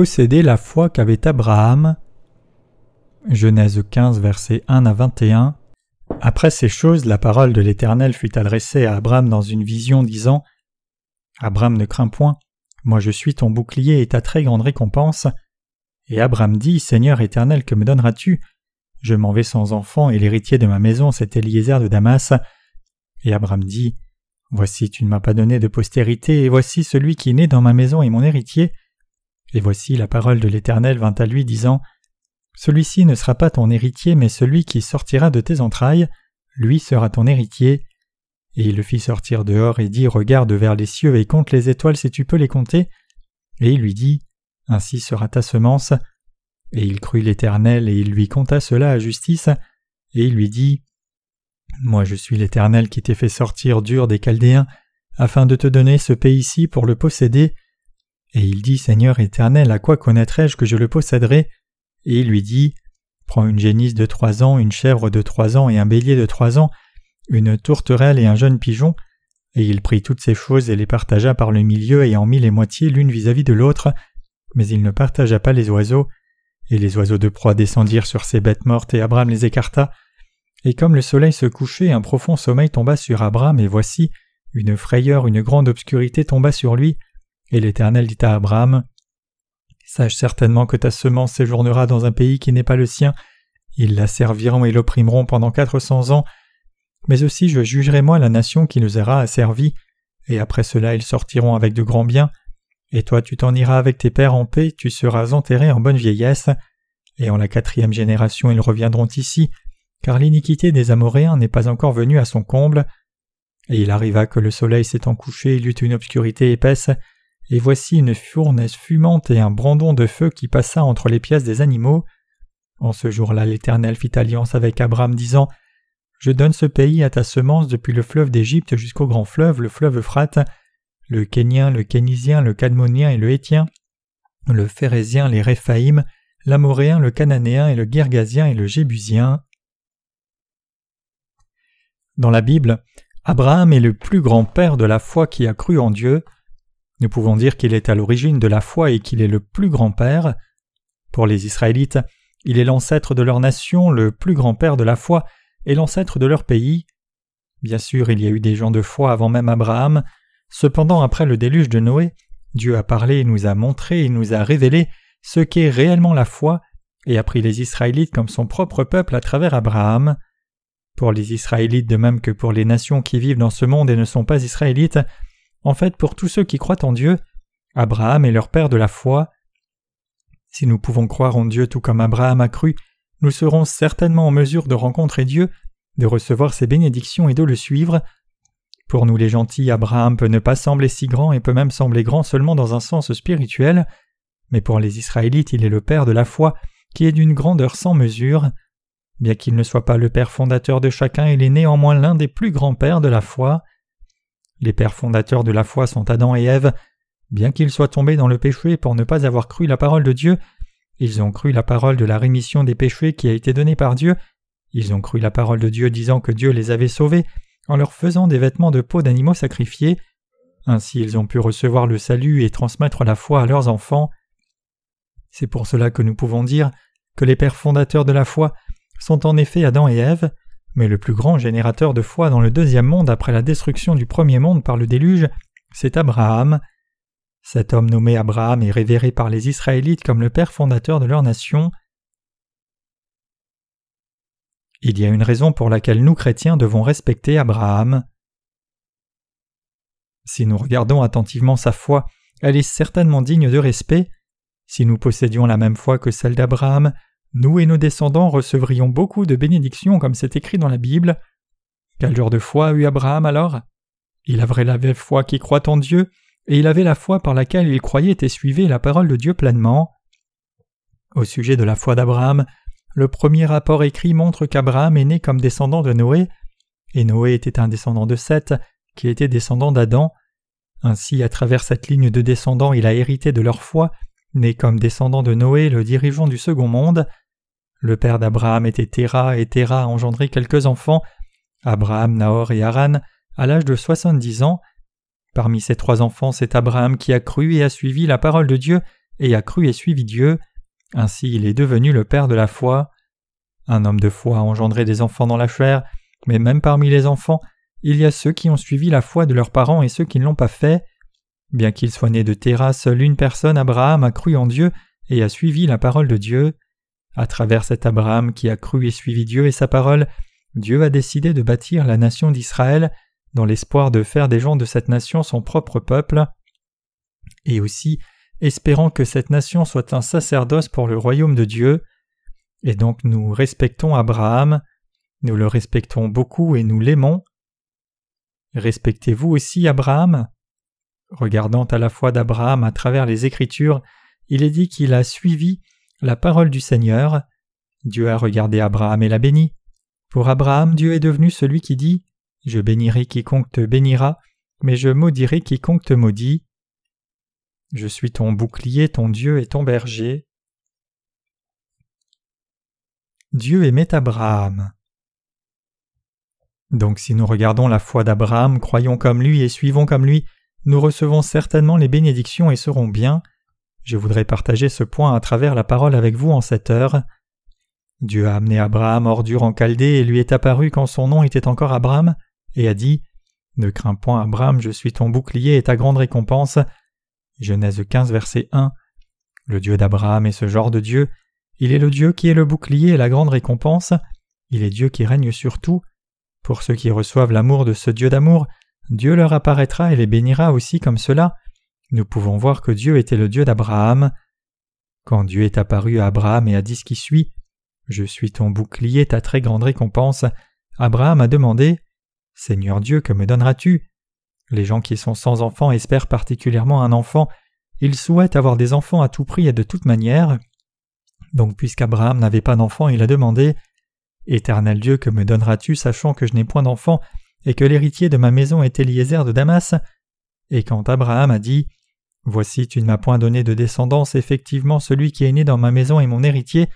posséder la foi qu'avait Abraham. Genèse 15, versets 1 à 21. Après ces choses, la parole de l'Éternel fut adressée à Abraham dans une vision, disant Abraham ne crains point, moi je suis ton bouclier et ta très grande récompense. Et Abraham dit Seigneur éternel, que me donneras-tu? Je m'en vais sans enfant, et l'héritier de ma maison, c'est Eliezer de Damas. Et Abraham dit Voici, tu ne m'as pas donné de postérité, et voici celui qui naît dans ma maison est mon héritier. Et voici la parole de l'Éternel vint à lui, disant Celui-ci ne sera pas ton héritier, mais celui qui sortira de tes entrailles, lui sera ton héritier. Et il le fit sortir dehors et dit Regarde vers les cieux et compte les étoiles si tu peux les compter. Et il lui dit Ainsi sera ta semence. Et il crut l'Éternel et il lui compta cela à justice. Et il lui dit Moi je suis l'Éternel qui t'ai fait sortir dur des Chaldéens, afin de te donner ce pays-ci pour le posséder. Et il dit Seigneur éternel, à quoi connaîtrai-je que je le posséderai? Et il lui dit Prends une génisse de trois ans, une chèvre de trois ans et un bélier de trois ans, une tourterelle et un jeune pigeon. Et il prit toutes ces choses et les partagea par le milieu et en mit les moitiés l'une vis-à-vis de l'autre, mais il ne partagea pas les oiseaux. Et les oiseaux de proie descendirent sur ces bêtes mortes et Abraham les écarta. Et comme le soleil se couchait, un profond sommeil tomba sur Abraham, et voici, une frayeur, une grande obscurité tomba sur lui. Et l'Éternel dit à Abraham Sache certainement que ta semence séjournera dans un pays qui n'est pas le sien. Ils la serviront et l'opprimeront pendant quatre cents ans. Mais aussi je jugerai moi la nation qui nous aura asservis, et après cela ils sortiront avec de grands biens. Et toi tu t'en iras avec tes pères en paix, tu seras enterré en bonne vieillesse. Et en la quatrième génération ils reviendront ici, car l'iniquité des Amoréens n'est pas encore venue à son comble. Et il arriva que le soleil s'étant couché, il eut une obscurité épaisse, et voici une fournaise fumante et un brandon de feu qui passa entre les pièces des animaux. En ce jour-là, l'Éternel fit alliance avec Abraham, disant Je donne ce pays à ta semence depuis le fleuve d'Égypte jusqu'au grand fleuve, le fleuve Euphrate, le Kénien, le Kénisien, le Cadmonien et le Hétien, le Phérésien, les Réphaïm, l'Amoréen, le Cananéen et le Guergasien et le Jébusien. Dans la Bible, Abraham est le plus grand père de la foi qui a cru en Dieu. Nous pouvons dire qu'il est à l'origine de la foi et qu'il est le plus grand-père. Pour les Israélites, il est l'ancêtre de leur nation, le plus grand-père de la foi et l'ancêtre de leur pays. Bien sûr, il y a eu des gens de foi avant même Abraham, cependant après le déluge de Noé, Dieu a parlé nous a montré et nous a révélé ce qu'est réellement la foi et a pris les Israélites comme son propre peuple à travers Abraham. Pour les Israélites de même que pour les nations qui vivent dans ce monde et ne sont pas Israélites, en fait, pour tous ceux qui croient en Dieu, Abraham est leur père de la foi. Si nous pouvons croire en Dieu tout comme Abraham a cru, nous serons certainement en mesure de rencontrer Dieu, de recevoir ses bénédictions et de le suivre. Pour nous les gentils, Abraham peut ne pas sembler si grand et peut même sembler grand seulement dans un sens spirituel, mais pour les Israélites il est le Père de la foi, qui est d'une grandeur sans mesure. Bien qu'il ne soit pas le Père fondateur de chacun, il est néanmoins l'un des plus grands pères de la foi. Les pères fondateurs de la foi sont Adam et Ève. Bien qu'ils soient tombés dans le péché pour ne pas avoir cru la parole de Dieu, ils ont cru la parole de la rémission des péchés qui a été donnée par Dieu, ils ont cru la parole de Dieu disant que Dieu les avait sauvés en leur faisant des vêtements de peau d'animaux sacrifiés. Ainsi ils ont pu recevoir le salut et transmettre la foi à leurs enfants. C'est pour cela que nous pouvons dire que les pères fondateurs de la foi sont en effet Adam et Ève, mais le plus grand générateur de foi dans le deuxième monde après la destruction du premier monde par le déluge, c'est Abraham. Cet homme nommé Abraham est révéré par les Israélites comme le père fondateur de leur nation. Il y a une raison pour laquelle nous chrétiens devons respecter Abraham. Si nous regardons attentivement sa foi, elle est certainement digne de respect. Si nous possédions la même foi que celle d'Abraham, nous et nos descendants recevrions beaucoup de bénédictions comme c'est écrit dans la Bible. Quel genre de foi a eu Abraham alors? Il avait la foi qui croit en Dieu, et il avait la foi par laquelle il croyait et suivait la parole de Dieu pleinement. Au sujet de la foi d'Abraham, le premier rapport écrit montre qu'Abraham est né comme descendant de Noé, et Noé était un descendant de Seth, qui était descendant d'Adam. Ainsi, à travers cette ligne de descendants, il a hérité de leur foi, né comme descendant de Noé, le dirigeant du second monde. Le père d'Abraham était Terah, et Terah a engendré quelques enfants, Abraham, Nahor et Haran, à l'âge de soixante-dix ans. Parmi ces trois enfants, c'est Abraham qui a cru et a suivi la parole de Dieu et a cru et suivi Dieu, ainsi il est devenu le Père de la foi. Un homme de foi a engendré des enfants dans la chair, mais même parmi les enfants, il y a ceux qui ont suivi la foi de leurs parents et ceux qui ne l'ont pas fait. Bien qu'il soit né de Terra, seule une personne, Abraham, a cru en Dieu et a suivi la parole de Dieu. À travers cet Abraham qui a cru et suivi Dieu et sa parole, Dieu a décidé de bâtir la nation d'Israël dans l'espoir de faire des gens de cette nation son propre peuple, et aussi espérant que cette nation soit un sacerdoce pour le royaume de Dieu. Et donc nous respectons Abraham, nous le respectons beaucoup et nous l'aimons. Respectez-vous aussi Abraham? Regardant à la foi d'Abraham à travers les Écritures, il est dit qu'il a suivi la parole du Seigneur. Dieu a regardé Abraham et l'a béni. Pour Abraham, Dieu est devenu celui qui dit Je bénirai quiconque te bénira, mais je maudirai quiconque te maudit. Je suis ton bouclier, ton Dieu et ton berger. Dieu aimait Abraham. Donc si nous regardons la foi d'Abraham, croyons comme lui et suivons comme lui, nous recevons certainement les bénédictions et serons bien. Je voudrais partager ce point à travers la parole avec vous en cette heure. Dieu a amené Abraham hors d'Ur en Chaldée et lui est apparu quand son nom était encore Abraham, et a dit Ne crains point, Abraham, je suis ton bouclier et ta grande récompense. Genèse 15, verset 1. Le Dieu d'Abraham est ce genre de Dieu. Il est le Dieu qui est le bouclier et la grande récompense. Il est Dieu qui règne sur tout. Pour ceux qui reçoivent l'amour de ce Dieu d'amour, Dieu leur apparaîtra et les bénira aussi comme cela. Nous pouvons voir que Dieu était le Dieu d'Abraham. Quand Dieu est apparu à Abraham et a dit ce qui suit, Je suis ton bouclier, ta très grande récompense, Abraham a demandé Seigneur Dieu, que me donneras-tu? Les gens qui sont sans enfants espèrent particulièrement un enfant, ils souhaitent avoir des enfants à tout prix et de toute manière. Donc puisqu'Abraham n'avait pas d'enfant, il a demandé Éternel Dieu, que me donneras-tu, sachant que je n'ai point d'enfant, et que l'héritier de ma maison est Eliezer de Damas? Et quand Abraham a dit Voici, tu ne m'as point donné de descendance, effectivement celui qui est né dans ma maison est mon héritier,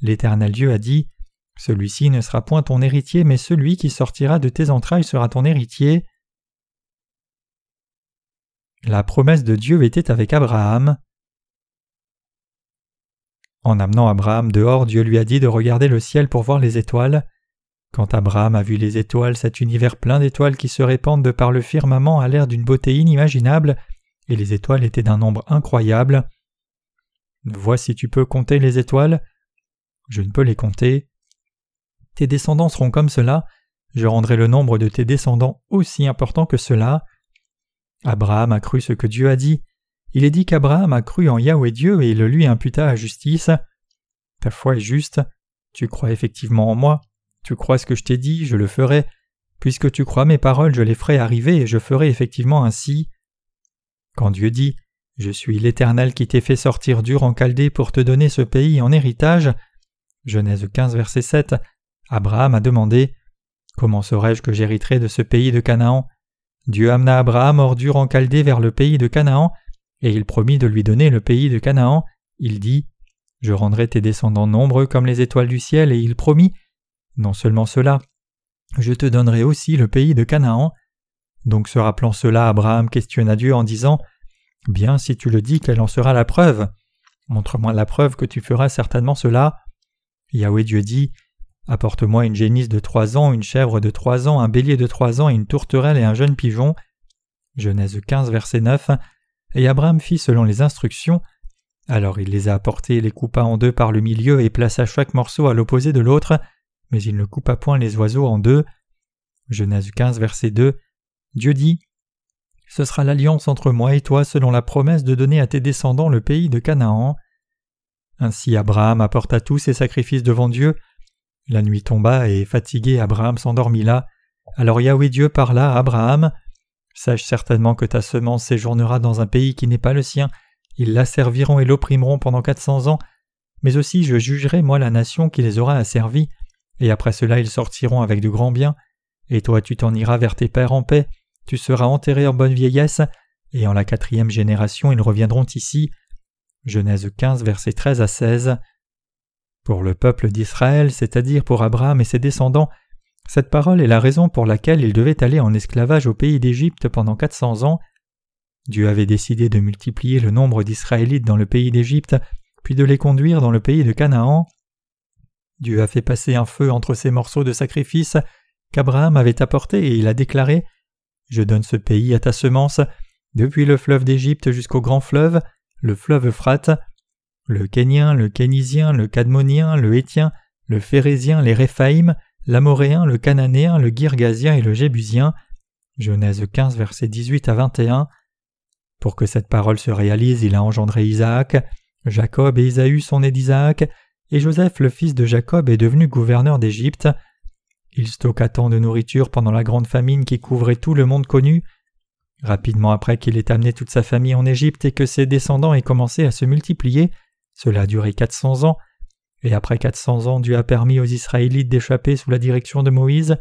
l'Éternel Dieu a dit Celui-ci ne sera point ton héritier, mais celui qui sortira de tes entrailles sera ton héritier. La promesse de Dieu était avec Abraham. En amenant Abraham dehors, Dieu lui a dit de regarder le ciel pour voir les étoiles. Quand Abraham a vu les étoiles, cet univers plein d'étoiles qui se répandent de par le firmament a l'air d'une beauté inimaginable, et les étoiles étaient d'un nombre incroyable. Vois si tu peux compter les étoiles? Je ne peux les compter. Tes descendants seront comme cela, je rendrai le nombre de tes descendants aussi important que cela. Abraham a cru ce que Dieu a dit. Il est dit qu'Abraham a cru en Yahweh Dieu et il le lui imputa à justice. Ta foi est juste, tu crois effectivement en moi, tu crois ce que je t'ai dit, je le ferai. Puisque tu crois mes paroles, je les ferai arriver et je ferai effectivement ainsi. Quand Dieu dit Je suis l'Éternel qui t'ai fait sortir dur en Chaldée pour te donner ce pays en héritage, Genèse 15, verset 7, Abraham a demandé Comment saurais-je que j'hériterai de ce pays de Canaan? Dieu amena Abraham hors dur en Chaldée vers le pays de Canaan, et il promit de lui donner le pays de Canaan. Il dit Je rendrai tes descendants nombreux comme les étoiles du ciel, et il promit non seulement cela, je te donnerai aussi le pays de Canaan. Donc se rappelant cela, Abraham questionna Dieu en disant Bien, si tu le dis, quelle en sera la preuve Montre-moi la preuve que tu feras certainement cela. Yahweh Dieu dit Apporte-moi une génisse de trois ans, une chèvre de trois ans, un bélier de trois ans, une tourterelle et un jeune pigeon. Genèse 15, verset 9. Et Abraham fit selon les instructions. Alors il les a apportés, les coupa en deux par le milieu et plaça chaque morceau à l'opposé de l'autre mais il ne coupa point les oiseaux en deux. Genèse 15, verset 2. Dieu dit Ce sera l'alliance entre moi et toi selon la promesse de donner à tes descendants le pays de Canaan. Ainsi Abraham apporta tous ses sacrifices devant Dieu. La nuit tomba et fatigué Abraham s'endormit là. Alors Yahweh Dieu parla à Abraham. Sache certainement que ta semence séjournera dans un pays qui n'est pas le sien. Ils la serviront et l'opprimeront pendant quatre cents ans. Mais aussi je jugerai moi la nation qui les aura asservis et après cela ils sortiront avec de grands biens, et toi tu t'en iras vers tes pères en paix, tu seras enterré en bonne vieillesse, et en la quatrième génération ils reviendront ici. Genèse 15, versets 13 à 16. Pour le peuple d'Israël, c'est-à-dire pour Abraham et ses descendants, cette parole est la raison pour laquelle ils devaient aller en esclavage au pays d'Égypte pendant quatre cents ans. Dieu avait décidé de multiplier le nombre d'Israélites dans le pays d'Égypte, puis de les conduire dans le pays de Canaan. Dieu a fait passer un feu entre ces morceaux de sacrifice qu'Abraham avait apportés et il a déclaré Je donne ce pays à ta semence, depuis le fleuve d'Égypte jusqu'au grand fleuve, le fleuve Euphrate. Le Kénien, le Kénisien, le Cadmonien, le Hétien, le Phérésien, les Réphaïm, l'Amoréen, le Cananéen, le Girgasien et le Jébusien. Genèse 15, versets 18 à 21. Pour que cette parole se réalise, il a engendré Isaac. Jacob et Isaü sont nés d'Isaac, et Joseph, le fils de Jacob, est devenu gouverneur d'Égypte. Il stocka tant de nourriture pendant la grande famine qui couvrait tout le monde connu. Rapidement après qu'il ait amené toute sa famille en Égypte et que ses descendants aient commencé à se multiplier, cela a duré quatre cents ans, et après quatre cents ans Dieu a permis aux Israélites d'échapper sous la direction de Moïse,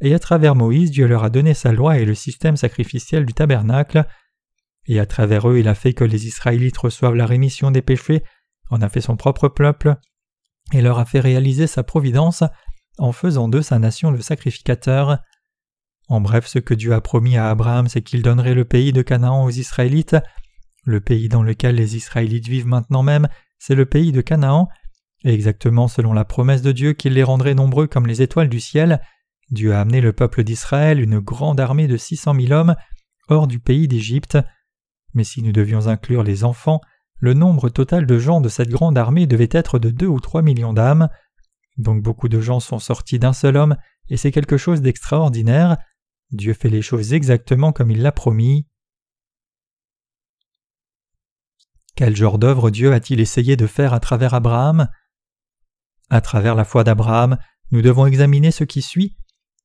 et à travers Moïse Dieu leur a donné sa loi et le système sacrificiel du tabernacle, et à travers eux il a fait que les Israélites reçoivent la rémission des péchés, en a fait son propre peuple, et leur a fait réaliser sa providence en faisant d'eux sa nation de sacrificateurs. En bref, ce que Dieu a promis à Abraham, c'est qu'il donnerait le pays de Canaan aux Israélites. Le pays dans lequel les Israélites vivent maintenant même, c'est le pays de Canaan, et exactement selon la promesse de Dieu qu'il les rendrait nombreux comme les étoiles du ciel, Dieu a amené le peuple d'Israël, une grande armée de six cent mille hommes, hors du pays d'Égypte. Mais si nous devions inclure les enfants, le nombre total de gens de cette grande armée devait être de deux ou trois millions d'âmes. Donc beaucoup de gens sont sortis d'un seul homme, et c'est quelque chose d'extraordinaire. Dieu fait les choses exactement comme il l'a promis. Quel genre d'œuvre Dieu a-t-il essayé de faire à travers Abraham? À travers la foi d'Abraham, nous devons examiner ce qui suit.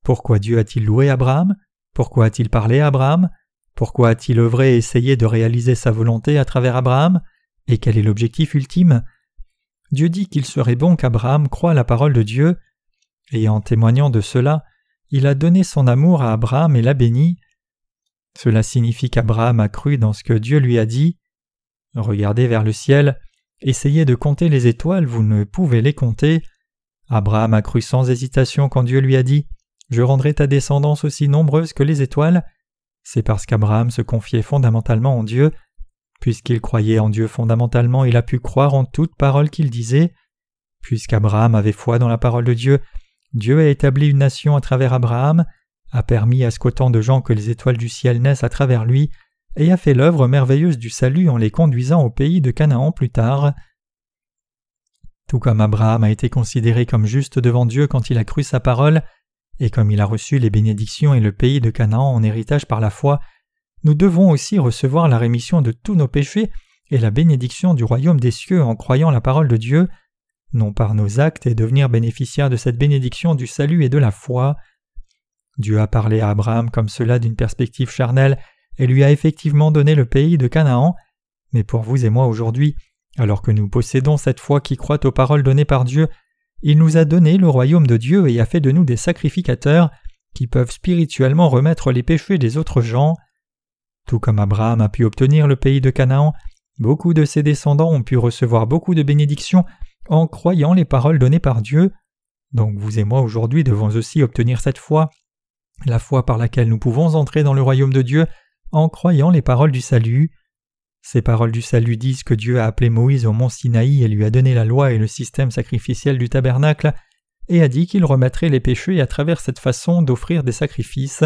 Pourquoi Dieu a-t-il loué Abraham? Pourquoi a-t-il parlé à Abraham? Pourquoi a-t-il œuvré et essayé de réaliser sa volonté à travers Abraham? Et quel est l'objectif ultime? Dieu dit qu'il serait bon qu'Abraham croie la parole de Dieu, et en témoignant de cela, il a donné son amour à Abraham et l'a béni. Cela signifie qu'Abraham a cru dans ce que Dieu lui a dit. Regardez vers le ciel, essayez de compter les étoiles, vous ne pouvez les compter. Abraham a cru sans hésitation quand Dieu lui a dit Je rendrai ta descendance aussi nombreuse que les étoiles. C'est parce qu'Abraham se confiait fondamentalement en Dieu Puisqu'il croyait en Dieu fondamentalement, il a pu croire en toute parole qu'il disait. Puisqu'Abraham avait foi dans la parole de Dieu, Dieu a établi une nation à travers Abraham, a permis à ce qu'autant de gens que les étoiles du ciel naissent à travers lui, et a fait l'œuvre merveilleuse du salut en les conduisant au pays de Canaan plus tard. Tout comme Abraham a été considéré comme juste devant Dieu quand il a cru sa parole, et comme il a reçu les bénédictions et le pays de Canaan en héritage par la foi, nous devons aussi recevoir la rémission de tous nos péchés et la bénédiction du royaume des cieux en croyant la parole de Dieu, non par nos actes et devenir bénéficiaires de cette bénédiction du salut et de la foi. Dieu a parlé à Abraham comme cela d'une perspective charnelle et lui a effectivement donné le pays de Canaan, mais pour vous et moi aujourd'hui, alors que nous possédons cette foi qui croit aux paroles données par Dieu, il nous a donné le royaume de Dieu et a fait de nous des sacrificateurs qui peuvent spirituellement remettre les péchés des autres gens. Tout comme Abraham a pu obtenir le pays de Canaan, beaucoup de ses descendants ont pu recevoir beaucoup de bénédictions en croyant les paroles données par Dieu. Donc vous et moi aujourd'hui devons aussi obtenir cette foi, la foi par laquelle nous pouvons entrer dans le royaume de Dieu en croyant les paroles du salut. Ces paroles du salut disent que Dieu a appelé Moïse au mont Sinaï et lui a donné la loi et le système sacrificiel du tabernacle, et a dit qu'il remettrait les péchés à travers cette façon d'offrir des sacrifices.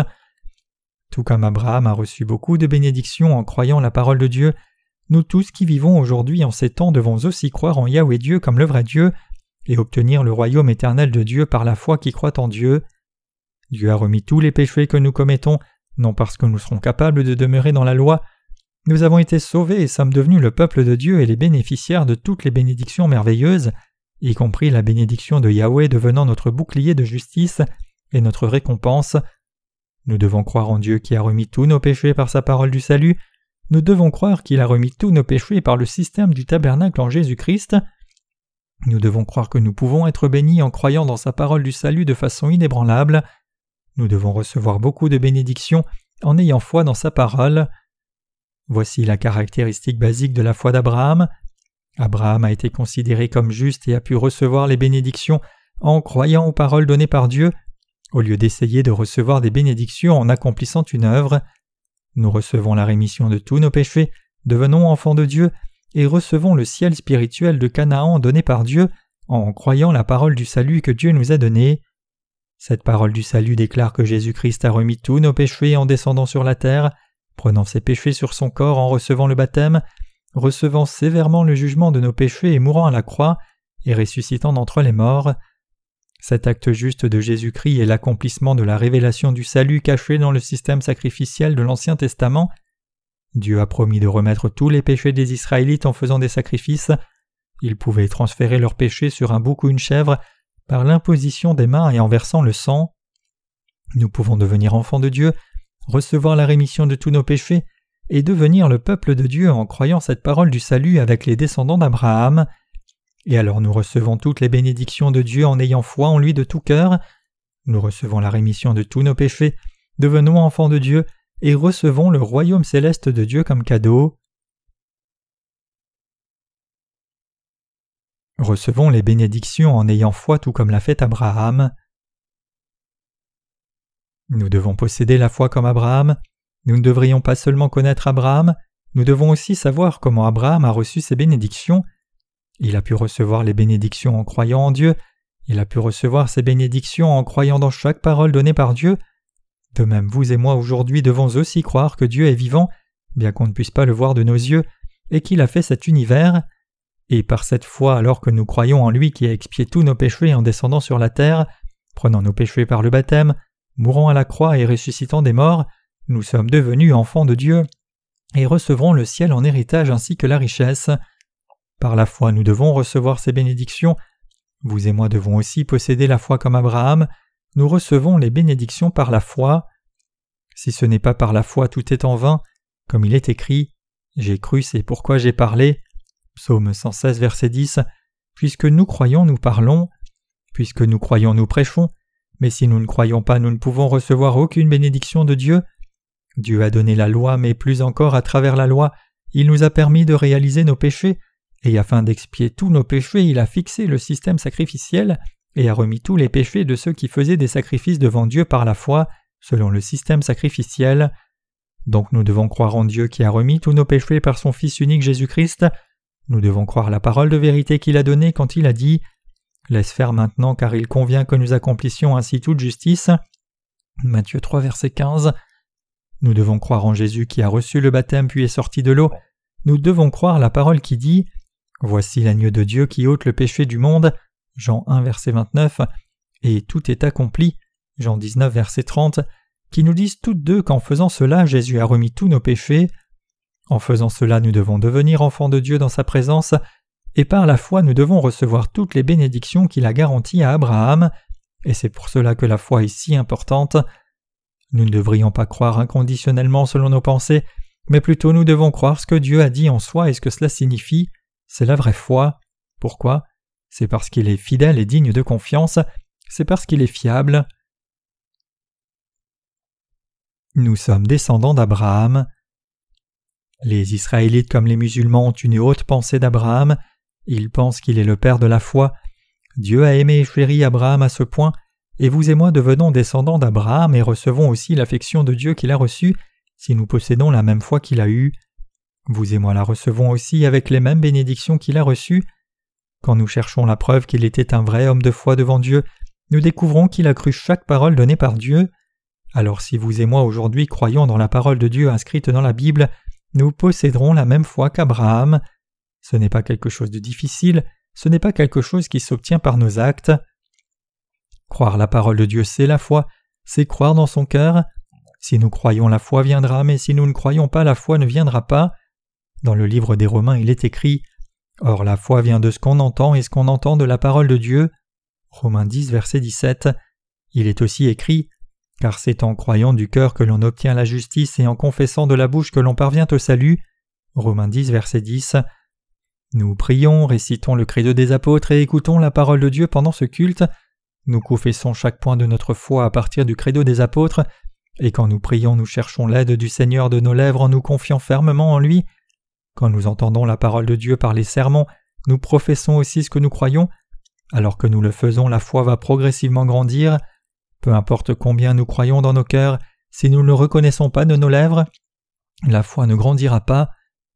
Tout comme Abraham a reçu beaucoup de bénédictions en croyant la parole de Dieu, nous tous qui vivons aujourd'hui en ces temps devons aussi croire en Yahweh Dieu comme le vrai Dieu, et obtenir le royaume éternel de Dieu par la foi qui croit en Dieu. Dieu a remis tous les péchés que nous commettons, non parce que nous serons capables de demeurer dans la loi, nous avons été sauvés et sommes devenus le peuple de Dieu et les bénéficiaires de toutes les bénédictions merveilleuses, y compris la bénédiction de Yahweh devenant notre bouclier de justice et notre récompense. Nous devons croire en Dieu qui a remis tous nos péchés par sa parole du salut. Nous devons croire qu'il a remis tous nos péchés par le système du tabernacle en Jésus-Christ. Nous devons croire que nous pouvons être bénis en croyant dans sa parole du salut de façon inébranlable. Nous devons recevoir beaucoup de bénédictions en ayant foi dans sa parole. Voici la caractéristique basique de la foi d'Abraham. Abraham a été considéré comme juste et a pu recevoir les bénédictions en croyant aux paroles données par Dieu au lieu d'essayer de recevoir des bénédictions en accomplissant une œuvre. Nous recevons la rémission de tous nos péchés, devenons enfants de Dieu et recevons le ciel spirituel de Canaan donné par Dieu en croyant la parole du salut que Dieu nous a donnée. Cette parole du salut déclare que Jésus-Christ a remis tous nos péchés en descendant sur la terre, prenant ses péchés sur son corps en recevant le baptême, recevant sévèrement le jugement de nos péchés et mourant à la croix, et ressuscitant d'entre les morts. Cet acte juste de Jésus-Christ est l'accomplissement de la révélation du salut caché dans le système sacrificiel de l'Ancien Testament. Dieu a promis de remettre tous les péchés des Israélites en faisant des sacrifices. Ils pouvaient transférer leurs péchés sur un bouc ou une chèvre par l'imposition des mains et en versant le sang. Nous pouvons devenir enfants de Dieu, recevoir la rémission de tous nos péchés et devenir le peuple de Dieu en croyant cette parole du salut avec les descendants d'Abraham. Et alors nous recevons toutes les bénédictions de Dieu en ayant foi en lui de tout cœur. Nous recevons la rémission de tous nos péchés, devenons enfants de Dieu et recevons le royaume céleste de Dieu comme cadeau. Recevons les bénédictions en ayant foi tout comme l'a fait Abraham. Nous devons posséder la foi comme Abraham. Nous ne devrions pas seulement connaître Abraham, nous devons aussi savoir comment Abraham a reçu ses bénédictions. Il a pu recevoir les bénédictions en croyant en Dieu, il a pu recevoir ces bénédictions en croyant dans chaque parole donnée par Dieu. De même, vous et moi aujourd'hui devons aussi croire que Dieu est vivant, bien qu'on ne puisse pas le voir de nos yeux, et qu'il a fait cet univers. Et par cette foi, alors que nous croyons en lui qui a expié tous nos péchés en descendant sur la terre, prenant nos péchés par le baptême, mourant à la croix et ressuscitant des morts, nous sommes devenus enfants de Dieu et recevrons le ciel en héritage ainsi que la richesse. Par la foi nous devons recevoir ces bénédictions. Vous et moi devons aussi posséder la foi comme Abraham. Nous recevons les bénédictions par la foi. Si ce n'est pas par la foi, tout est en vain. Comme il est écrit J'ai cru, c'est pourquoi j'ai parlé. Psaume 116, verset 10 Puisque nous croyons, nous parlons. Puisque nous croyons, nous prêchons. Mais si nous ne croyons pas, nous ne pouvons recevoir aucune bénédiction de Dieu. Dieu a donné la loi, mais plus encore à travers la loi, il nous a permis de réaliser nos péchés, et afin d'expier tous nos péchés, il a fixé le système sacrificiel et a remis tous les péchés de ceux qui faisaient des sacrifices devant Dieu par la foi, selon le système sacrificiel. Donc nous devons croire en Dieu qui a remis tous nos péchés par son Fils unique Jésus-Christ, nous devons croire la parole de vérité qu'il a donnée quand il a dit Laisse faire maintenant car il convient que nous accomplissions ainsi toute justice. Matthieu 3 verset 15. Nous devons croire en Jésus qui a reçu le baptême puis est sorti de l'eau. Nous devons croire la parole qui dit Voici l'agneau de Dieu qui ôte le péché du monde. Jean 1 verset 29. Et tout est accompli. Jean 19 verset 30. Qui nous disent toutes deux qu'en faisant cela Jésus a remis tous nos péchés. En faisant cela, nous devons devenir enfants de Dieu dans sa présence, et par la foi nous devons recevoir toutes les bénédictions qu'il a garanties à Abraham, et c'est pour cela que la foi est si importante. Nous ne devrions pas croire inconditionnellement selon nos pensées, mais plutôt nous devons croire ce que Dieu a dit en soi et ce que cela signifie. C'est la vraie foi. Pourquoi? C'est parce qu'il est fidèle et digne de confiance, c'est parce qu'il est fiable. Nous sommes descendants d'Abraham. Les Israélites comme les musulmans ont une haute pensée d'Abraham, ils pensent qu'il est le Père de la foi. Dieu a aimé et chéri Abraham à ce point, et vous et moi devenons descendants d'Abraham et recevons aussi l'affection de Dieu qu'il a reçue si nous possédons la même foi qu'il a eue. Vous et moi la recevons aussi avec les mêmes bénédictions qu'il a reçues. Quand nous cherchons la preuve qu'il était un vrai homme de foi devant Dieu, nous découvrons qu'il a cru chaque parole donnée par Dieu. Alors si vous et moi aujourd'hui croyons dans la parole de Dieu inscrite dans la Bible, nous posséderons la même foi qu'Abraham. Ce n'est pas quelque chose de difficile, ce n'est pas quelque chose qui s'obtient par nos actes. Croire la parole de Dieu, c'est la foi, c'est croire dans son cœur. Si nous croyons, la foi viendra, mais si nous ne croyons pas, la foi ne viendra pas. Dans le livre des Romains, il est écrit Or la foi vient de ce qu'on entend et ce qu'on entend de la parole de Dieu. Romains 10, verset 17. Il est aussi écrit car c'est en croyant du cœur que l'on obtient la justice et en confessant de la bouche que l'on parvient au salut. Romains 10, verset 10. Nous prions, récitons le credo des apôtres et écoutons la parole de Dieu pendant ce culte. Nous confessons chaque point de notre foi à partir du credo des apôtres, et quand nous prions, nous cherchons l'aide du Seigneur de nos lèvres en nous confiant fermement en lui. Quand nous entendons la parole de Dieu par les sermons, nous professons aussi ce que nous croyons. Alors que nous le faisons, la foi va progressivement grandir. Peu importe combien nous croyons dans nos cœurs, si nous ne le reconnaissons pas de nos lèvres, la foi ne grandira pas,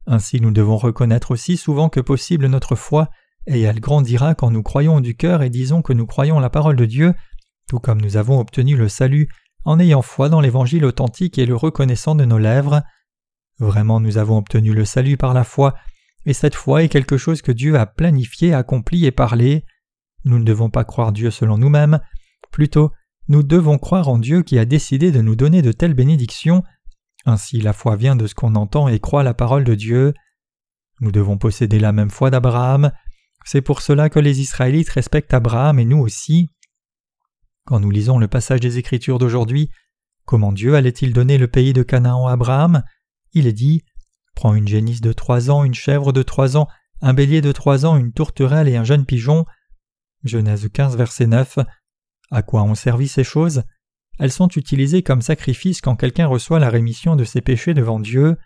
ainsi nous devons reconnaître aussi souvent que possible notre foi, et elle grandira quand nous croyons du cœur et disons que nous croyons la parole de Dieu, tout comme nous avons obtenu le salut en ayant foi dans l'Évangile authentique et le reconnaissant de nos lèvres. Vraiment nous avons obtenu le salut par la foi, et cette foi est quelque chose que Dieu a planifié, accompli et parlé. Nous ne devons pas croire Dieu selon nous-mêmes, plutôt nous devons croire en Dieu qui a décidé de nous donner de telles bénédictions. Ainsi la foi vient de ce qu'on entend et croit la parole de Dieu. Nous devons posséder la même foi d'Abraham. C'est pour cela que les Israélites respectent Abraham et nous aussi. Quand nous lisons le passage des Écritures d'aujourd'hui, comment Dieu allait-il donner le pays de Canaan à Abraham? Il est dit Prends une génisse de trois ans, une chèvre de trois ans, un bélier de trois ans, une tourterelle et un jeune pigeon. Genèse 15, verset 9. À quoi ont servi ces choses? Elles sont utilisées comme sacrifice quand quelqu'un reçoit la rémission de ses péchés devant Dieu.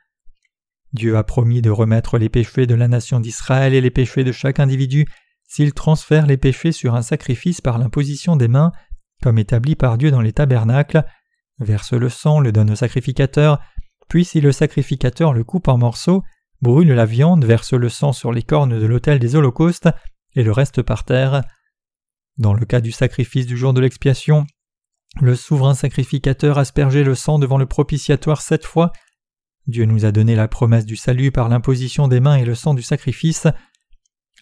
Dieu a promis de remettre les péchés de la nation d'Israël et les péchés de chaque individu s'il transfère les péchés sur un sacrifice par l'imposition des mains, comme établi par Dieu dans les tabernacles, verse le sang, le donne au sacrificateur, puis si le sacrificateur le coupe en morceaux, brûle la viande, verse le sang sur les cornes de l'autel des holocaustes, et le reste par terre. Dans le cas du sacrifice du jour de l'expiation, le souverain sacrificateur aspergeait le sang devant le propitiatoire sept fois. Dieu nous a donné la promesse du salut par l'imposition des mains et le sang du sacrifice.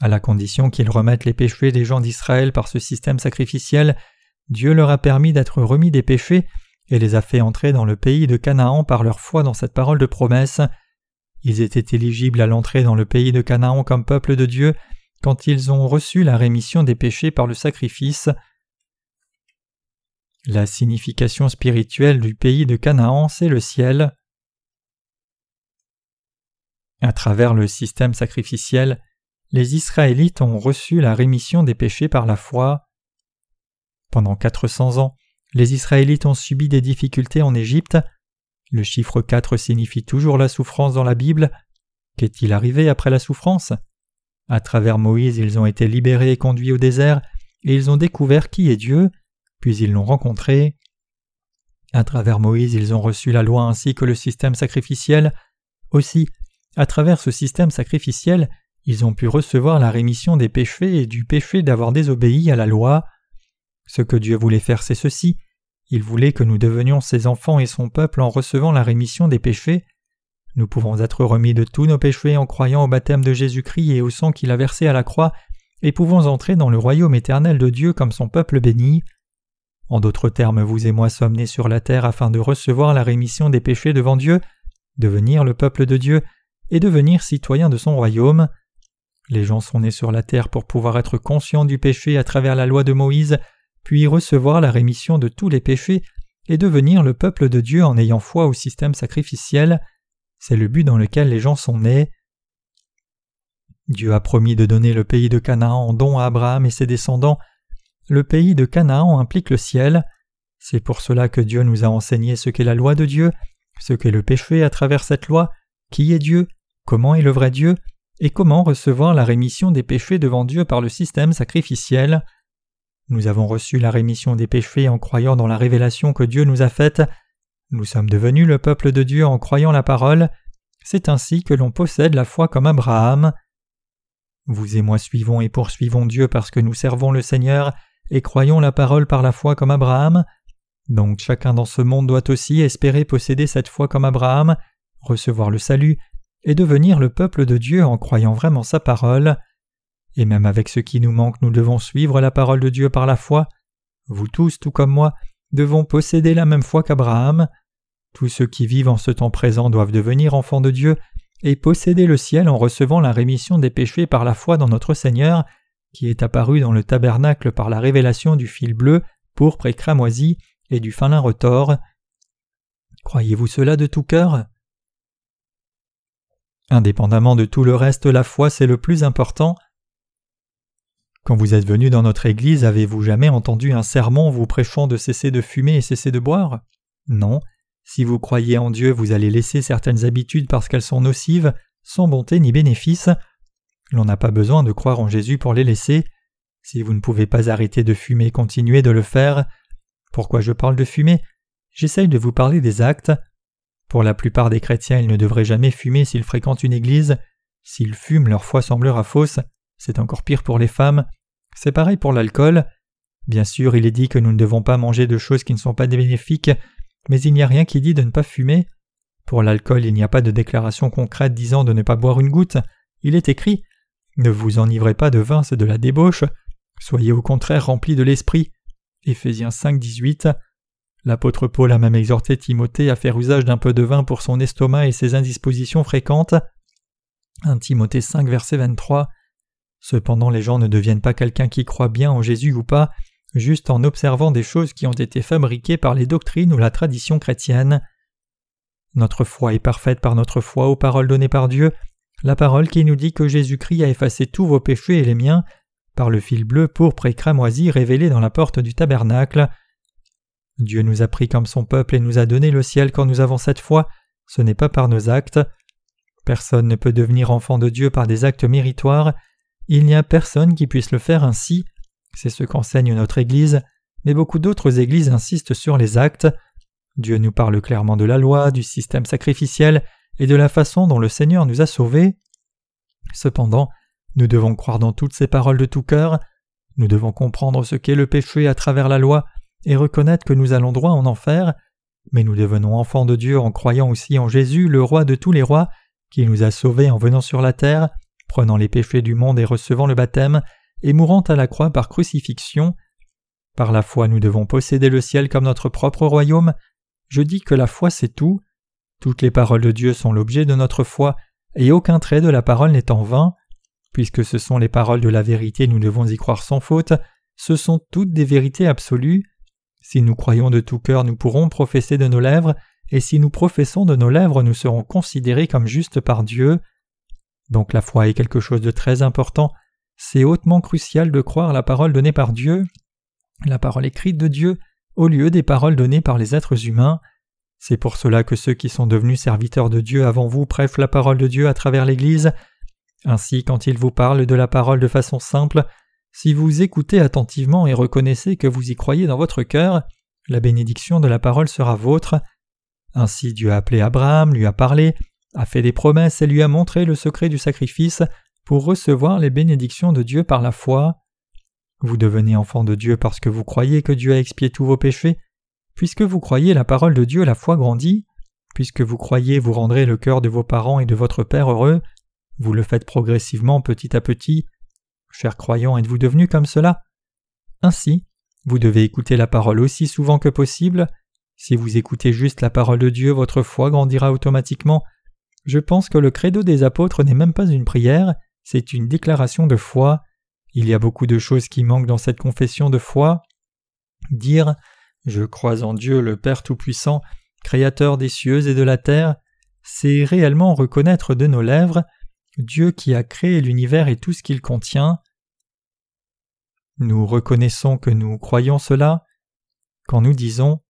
À la condition qu'il remette les péchés des gens d'Israël par ce système sacrificiel, Dieu leur a permis d'être remis des péchés et les a fait entrer dans le pays de Canaan par leur foi dans cette parole de promesse. Ils étaient éligibles à l'entrée dans le pays de Canaan comme peuple de Dieu quand ils ont reçu la rémission des péchés par le sacrifice. La signification spirituelle du pays de Canaan, c'est le ciel. À travers le système sacrificiel, les Israélites ont reçu la rémission des péchés par la foi. Pendant quatre cents ans, les Israélites ont subi des difficultés en Égypte. Le chiffre 4 signifie toujours la souffrance dans la Bible. Qu'est-il arrivé après la souffrance? À travers Moïse, ils ont été libérés et conduits au désert, et ils ont découvert qui est Dieu, puis ils l'ont rencontré. À travers Moïse, ils ont reçu la loi ainsi que le système sacrificiel. Aussi, à travers ce système sacrificiel, ils ont pu recevoir la rémission des péchés et du péché d'avoir désobéi à la loi. Ce que Dieu voulait faire, c'est ceci. Il voulait que nous devenions ses enfants et son peuple en recevant la rémission des péchés. Nous pouvons être remis de tous nos péchés en croyant au baptême de Jésus-Christ et au sang qu'il a versé à la croix, et pouvons entrer dans le royaume éternel de Dieu comme son peuple béni. En d'autres termes, vous et moi sommes nés sur la terre afin de recevoir la rémission des péchés devant Dieu, devenir le peuple de Dieu et devenir citoyens de son royaume. Les gens sont nés sur la terre pour pouvoir être conscients du péché à travers la loi de Moïse puis recevoir la rémission de tous les péchés et devenir le peuple de Dieu en ayant foi au système sacrificiel. C'est le but dans lequel les gens sont nés. Dieu a promis de donner le pays de Canaan en don à Abraham et ses descendants. Le pays de Canaan implique le ciel. C'est pour cela que Dieu nous a enseigné ce qu'est la loi de Dieu, ce qu'est le péché à travers cette loi, qui est Dieu, comment est le vrai Dieu, et comment recevoir la rémission des péchés devant Dieu par le système sacrificiel. Nous avons reçu la rémission des péchés en croyant dans la révélation que Dieu nous a faite. Nous sommes devenus le peuple de Dieu en croyant la parole. C'est ainsi que l'on possède la foi comme Abraham. Vous et moi suivons et poursuivons Dieu parce que nous servons le Seigneur et croyons la parole par la foi comme Abraham. Donc chacun dans ce monde doit aussi espérer posséder cette foi comme Abraham, recevoir le salut et devenir le peuple de Dieu en croyant vraiment sa parole. Et même avec ce qui nous manque, nous devons suivre la parole de Dieu par la foi. Vous tous, tout comme moi, devons posséder la même foi qu'Abraham. Tous ceux qui vivent en ce temps présent doivent devenir enfants de Dieu et posséder le ciel en recevant la rémission des péchés par la foi dans notre Seigneur, qui est apparu dans le tabernacle par la révélation du fil bleu, pourpre et cramoisi, et du fin lin retors. Croyez-vous cela de tout cœur? Indépendamment de tout le reste, la foi c'est le plus important. Quand vous êtes venu dans notre Église, avez-vous jamais entendu un sermon vous prêchant de cesser de fumer et cesser de boire? Non. Si vous croyez en Dieu, vous allez laisser certaines habitudes parce qu'elles sont nocives, sans bonté ni bénéfice. L'on n'a pas besoin de croire en Jésus pour les laisser. Si vous ne pouvez pas arrêter de fumer, continuez de le faire. Pourquoi je parle de fumer? J'essaye de vous parler des actes. Pour la plupart des chrétiens, ils ne devraient jamais fumer s'ils fréquentent une église. S'ils fument, leur foi semblera fausse. C'est encore pire pour les femmes. C'est pareil pour l'alcool. Bien sûr, il est dit que nous ne devons pas manger de choses qui ne sont pas bénéfiques, mais il n'y a rien qui dit de ne pas fumer. Pour l'alcool, il n'y a pas de déclaration concrète disant de ne pas boire une goutte. Il est écrit Ne vous enivrez pas de vin, c'est de la débauche. Soyez au contraire remplis de l'esprit. Éphésiens 5, 18. L'apôtre Paul a même exhorté Timothée à faire usage d'un peu de vin pour son estomac et ses indispositions fréquentes. 1 Timothée 5, verset 23. Cependant, les gens ne deviennent pas quelqu'un qui croit bien en Jésus ou pas, juste en observant des choses qui ont été fabriquées par les doctrines ou la tradition chrétienne. Notre foi est parfaite par notre foi aux paroles données par Dieu, la parole qui nous dit que Jésus-Christ a effacé tous vos péchés et les miens, par le fil bleu, pourpre et cramoisi révélé dans la porte du tabernacle. Dieu nous a pris comme son peuple et nous a donné le ciel quand nous avons cette foi, ce n'est pas par nos actes. Personne ne peut devenir enfant de Dieu par des actes méritoires, il n'y a personne qui puisse le faire ainsi, c'est ce qu'enseigne notre Église, mais beaucoup d'autres églises insistent sur les actes. Dieu nous parle clairement de la loi, du système sacrificiel et de la façon dont le Seigneur nous a sauvés. Cependant, nous devons croire dans toutes ces paroles de tout cœur, nous devons comprendre ce qu'est le péché à travers la loi et reconnaître que nous allons droit en enfer, mais nous devenons enfants de Dieu en croyant aussi en Jésus, le roi de tous les rois, qui nous a sauvés en venant sur la terre, prenant les péchés du monde et recevant le baptême, et mourant à la croix par crucifixion. Par la foi nous devons posséder le ciel comme notre propre royaume. Je dis que la foi c'est tout. Toutes les paroles de Dieu sont l'objet de notre foi, et aucun trait de la parole n'est en vain. Puisque ce sont les paroles de la vérité, nous devons y croire sans faute, ce sont toutes des vérités absolues. Si nous croyons de tout cœur, nous pourrons professer de nos lèvres, et si nous professons de nos lèvres, nous serons considérés comme justes par Dieu. Donc la foi est quelque chose de très important, c'est hautement crucial de croire la parole donnée par Dieu, la parole écrite de Dieu, au lieu des paroles données par les êtres humains. C'est pour cela que ceux qui sont devenus serviteurs de Dieu avant vous prêchent la parole de Dieu à travers l'Église. Ainsi, quand ils vous parlent de la parole de façon simple, si vous écoutez attentivement et reconnaissez que vous y croyez dans votre cœur, la bénédiction de la parole sera vôtre. Ainsi Dieu a appelé Abraham, lui a parlé, a fait des promesses et lui a montré le secret du sacrifice pour recevoir les bénédictions de Dieu par la foi. Vous devenez enfant de Dieu parce que vous croyez que Dieu a expié tous vos péchés. Puisque vous croyez la parole de Dieu, la foi grandit. Puisque vous croyez, vous rendrez le cœur de vos parents et de votre Père heureux. Vous le faites progressivement petit à petit. Chers croyants, êtes-vous devenus comme cela? Ainsi, vous devez écouter la parole aussi souvent que possible. Si vous écoutez juste la parole de Dieu, votre foi grandira automatiquement. Je pense que le credo des apôtres n'est même pas une prière, c'est une déclaration de foi. Il y a beaucoup de choses qui manquent dans cette confession de foi. Dire Je crois en Dieu le Père Tout-Puissant, Créateur des cieux et de la terre, c'est réellement reconnaître de nos lèvres Dieu qui a créé l'univers et tout ce qu'il contient. Nous reconnaissons que nous croyons cela quand nous disons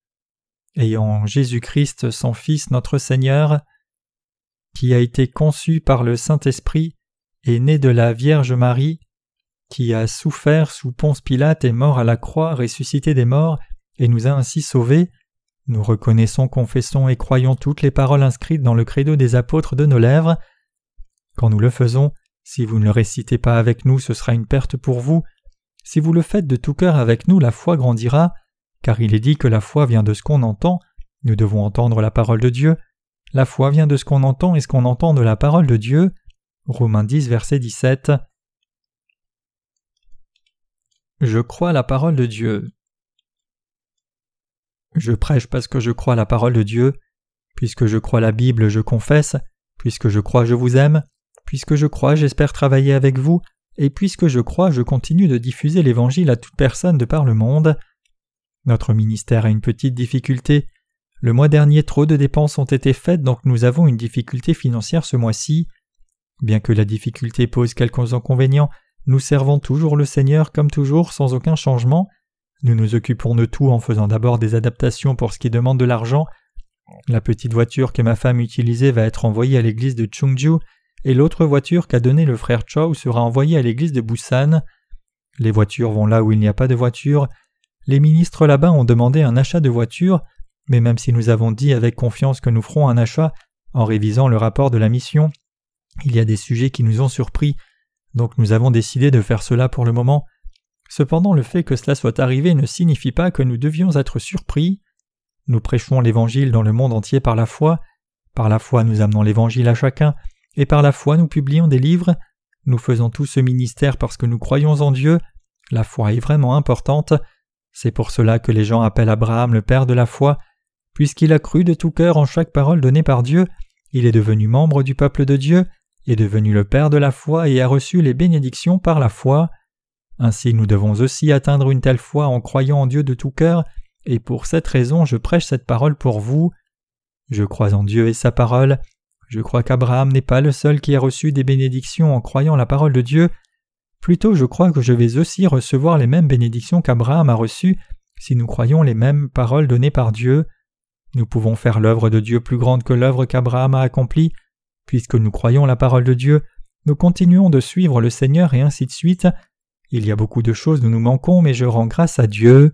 Ayant Jésus-Christ son Fils notre Seigneur, qui a été conçu par le Saint-Esprit et né de la Vierge Marie, qui a souffert sous Ponce Pilate et mort à la croix, ressuscité des morts, et nous a ainsi sauvés, nous reconnaissons, confessons et croyons toutes les paroles inscrites dans le credo des apôtres de nos lèvres, quand nous le faisons, si vous ne le récitez pas avec nous, ce sera une perte pour vous. Si vous le faites de tout cœur avec nous, la foi grandira, car il est dit que la foi vient de ce qu'on entend, nous devons entendre la parole de Dieu. La foi vient de ce qu'on entend et ce qu'on entend de la parole de Dieu. Romains 10, verset 17. Je crois la parole de Dieu. Je prêche parce que je crois la parole de Dieu. Puisque je crois la Bible, je confesse. Puisque je crois, je vous aime. Puisque je crois, j'espère travailler avec vous, et puisque je crois, je continue de diffuser l'Évangile à toute personne de par le monde. Notre ministère a une petite difficulté. Le mois dernier, trop de dépenses ont été faites, donc nous avons une difficulté financière ce mois-ci. Bien que la difficulté pose quelques inconvénients, nous servons toujours le Seigneur comme toujours sans aucun changement. Nous nous occupons de tout en faisant d'abord des adaptations pour ce qui demande de l'argent. La petite voiture que ma femme utilisait va être envoyée à l'église de Chungju et l'autre voiture qu'a donnée le frère Chow sera envoyée à l'église de Busan. Les voitures vont là où il n'y a pas de voiture. Les ministres là-bas ont demandé un achat de voiture, mais même si nous avons dit avec confiance que nous ferons un achat en révisant le rapport de la mission, il y a des sujets qui nous ont surpris, donc nous avons décidé de faire cela pour le moment. Cependant le fait que cela soit arrivé ne signifie pas que nous devions être surpris. Nous prêchons l'Évangile dans le monde entier par la foi, par la foi nous amenons l'Évangile à chacun, et par la foi nous publions des livres, nous faisons tout ce ministère parce que nous croyons en Dieu, la foi est vraiment importante, c'est pour cela que les gens appellent Abraham le père de la foi, puisqu'il a cru de tout cœur en chaque parole donnée par Dieu, il est devenu membre du peuple de Dieu, est devenu le père de la foi et a reçu les bénédictions par la foi. Ainsi nous devons aussi atteindre une telle foi en croyant en Dieu de tout cœur, et pour cette raison je prêche cette parole pour vous. Je crois en Dieu et sa parole, je crois qu'Abraham n'est pas le seul qui a reçu des bénédictions en croyant la parole de Dieu, plutôt je crois que je vais aussi recevoir les mêmes bénédictions qu'Abraham a reçues si nous croyons les mêmes paroles données par Dieu. Nous pouvons faire l'œuvre de Dieu plus grande que l'œuvre qu'Abraham a accomplie, puisque nous croyons la parole de Dieu, nous continuons de suivre le Seigneur et ainsi de suite. Il y a beaucoup de choses où nous manquons, mais je rends grâce à Dieu.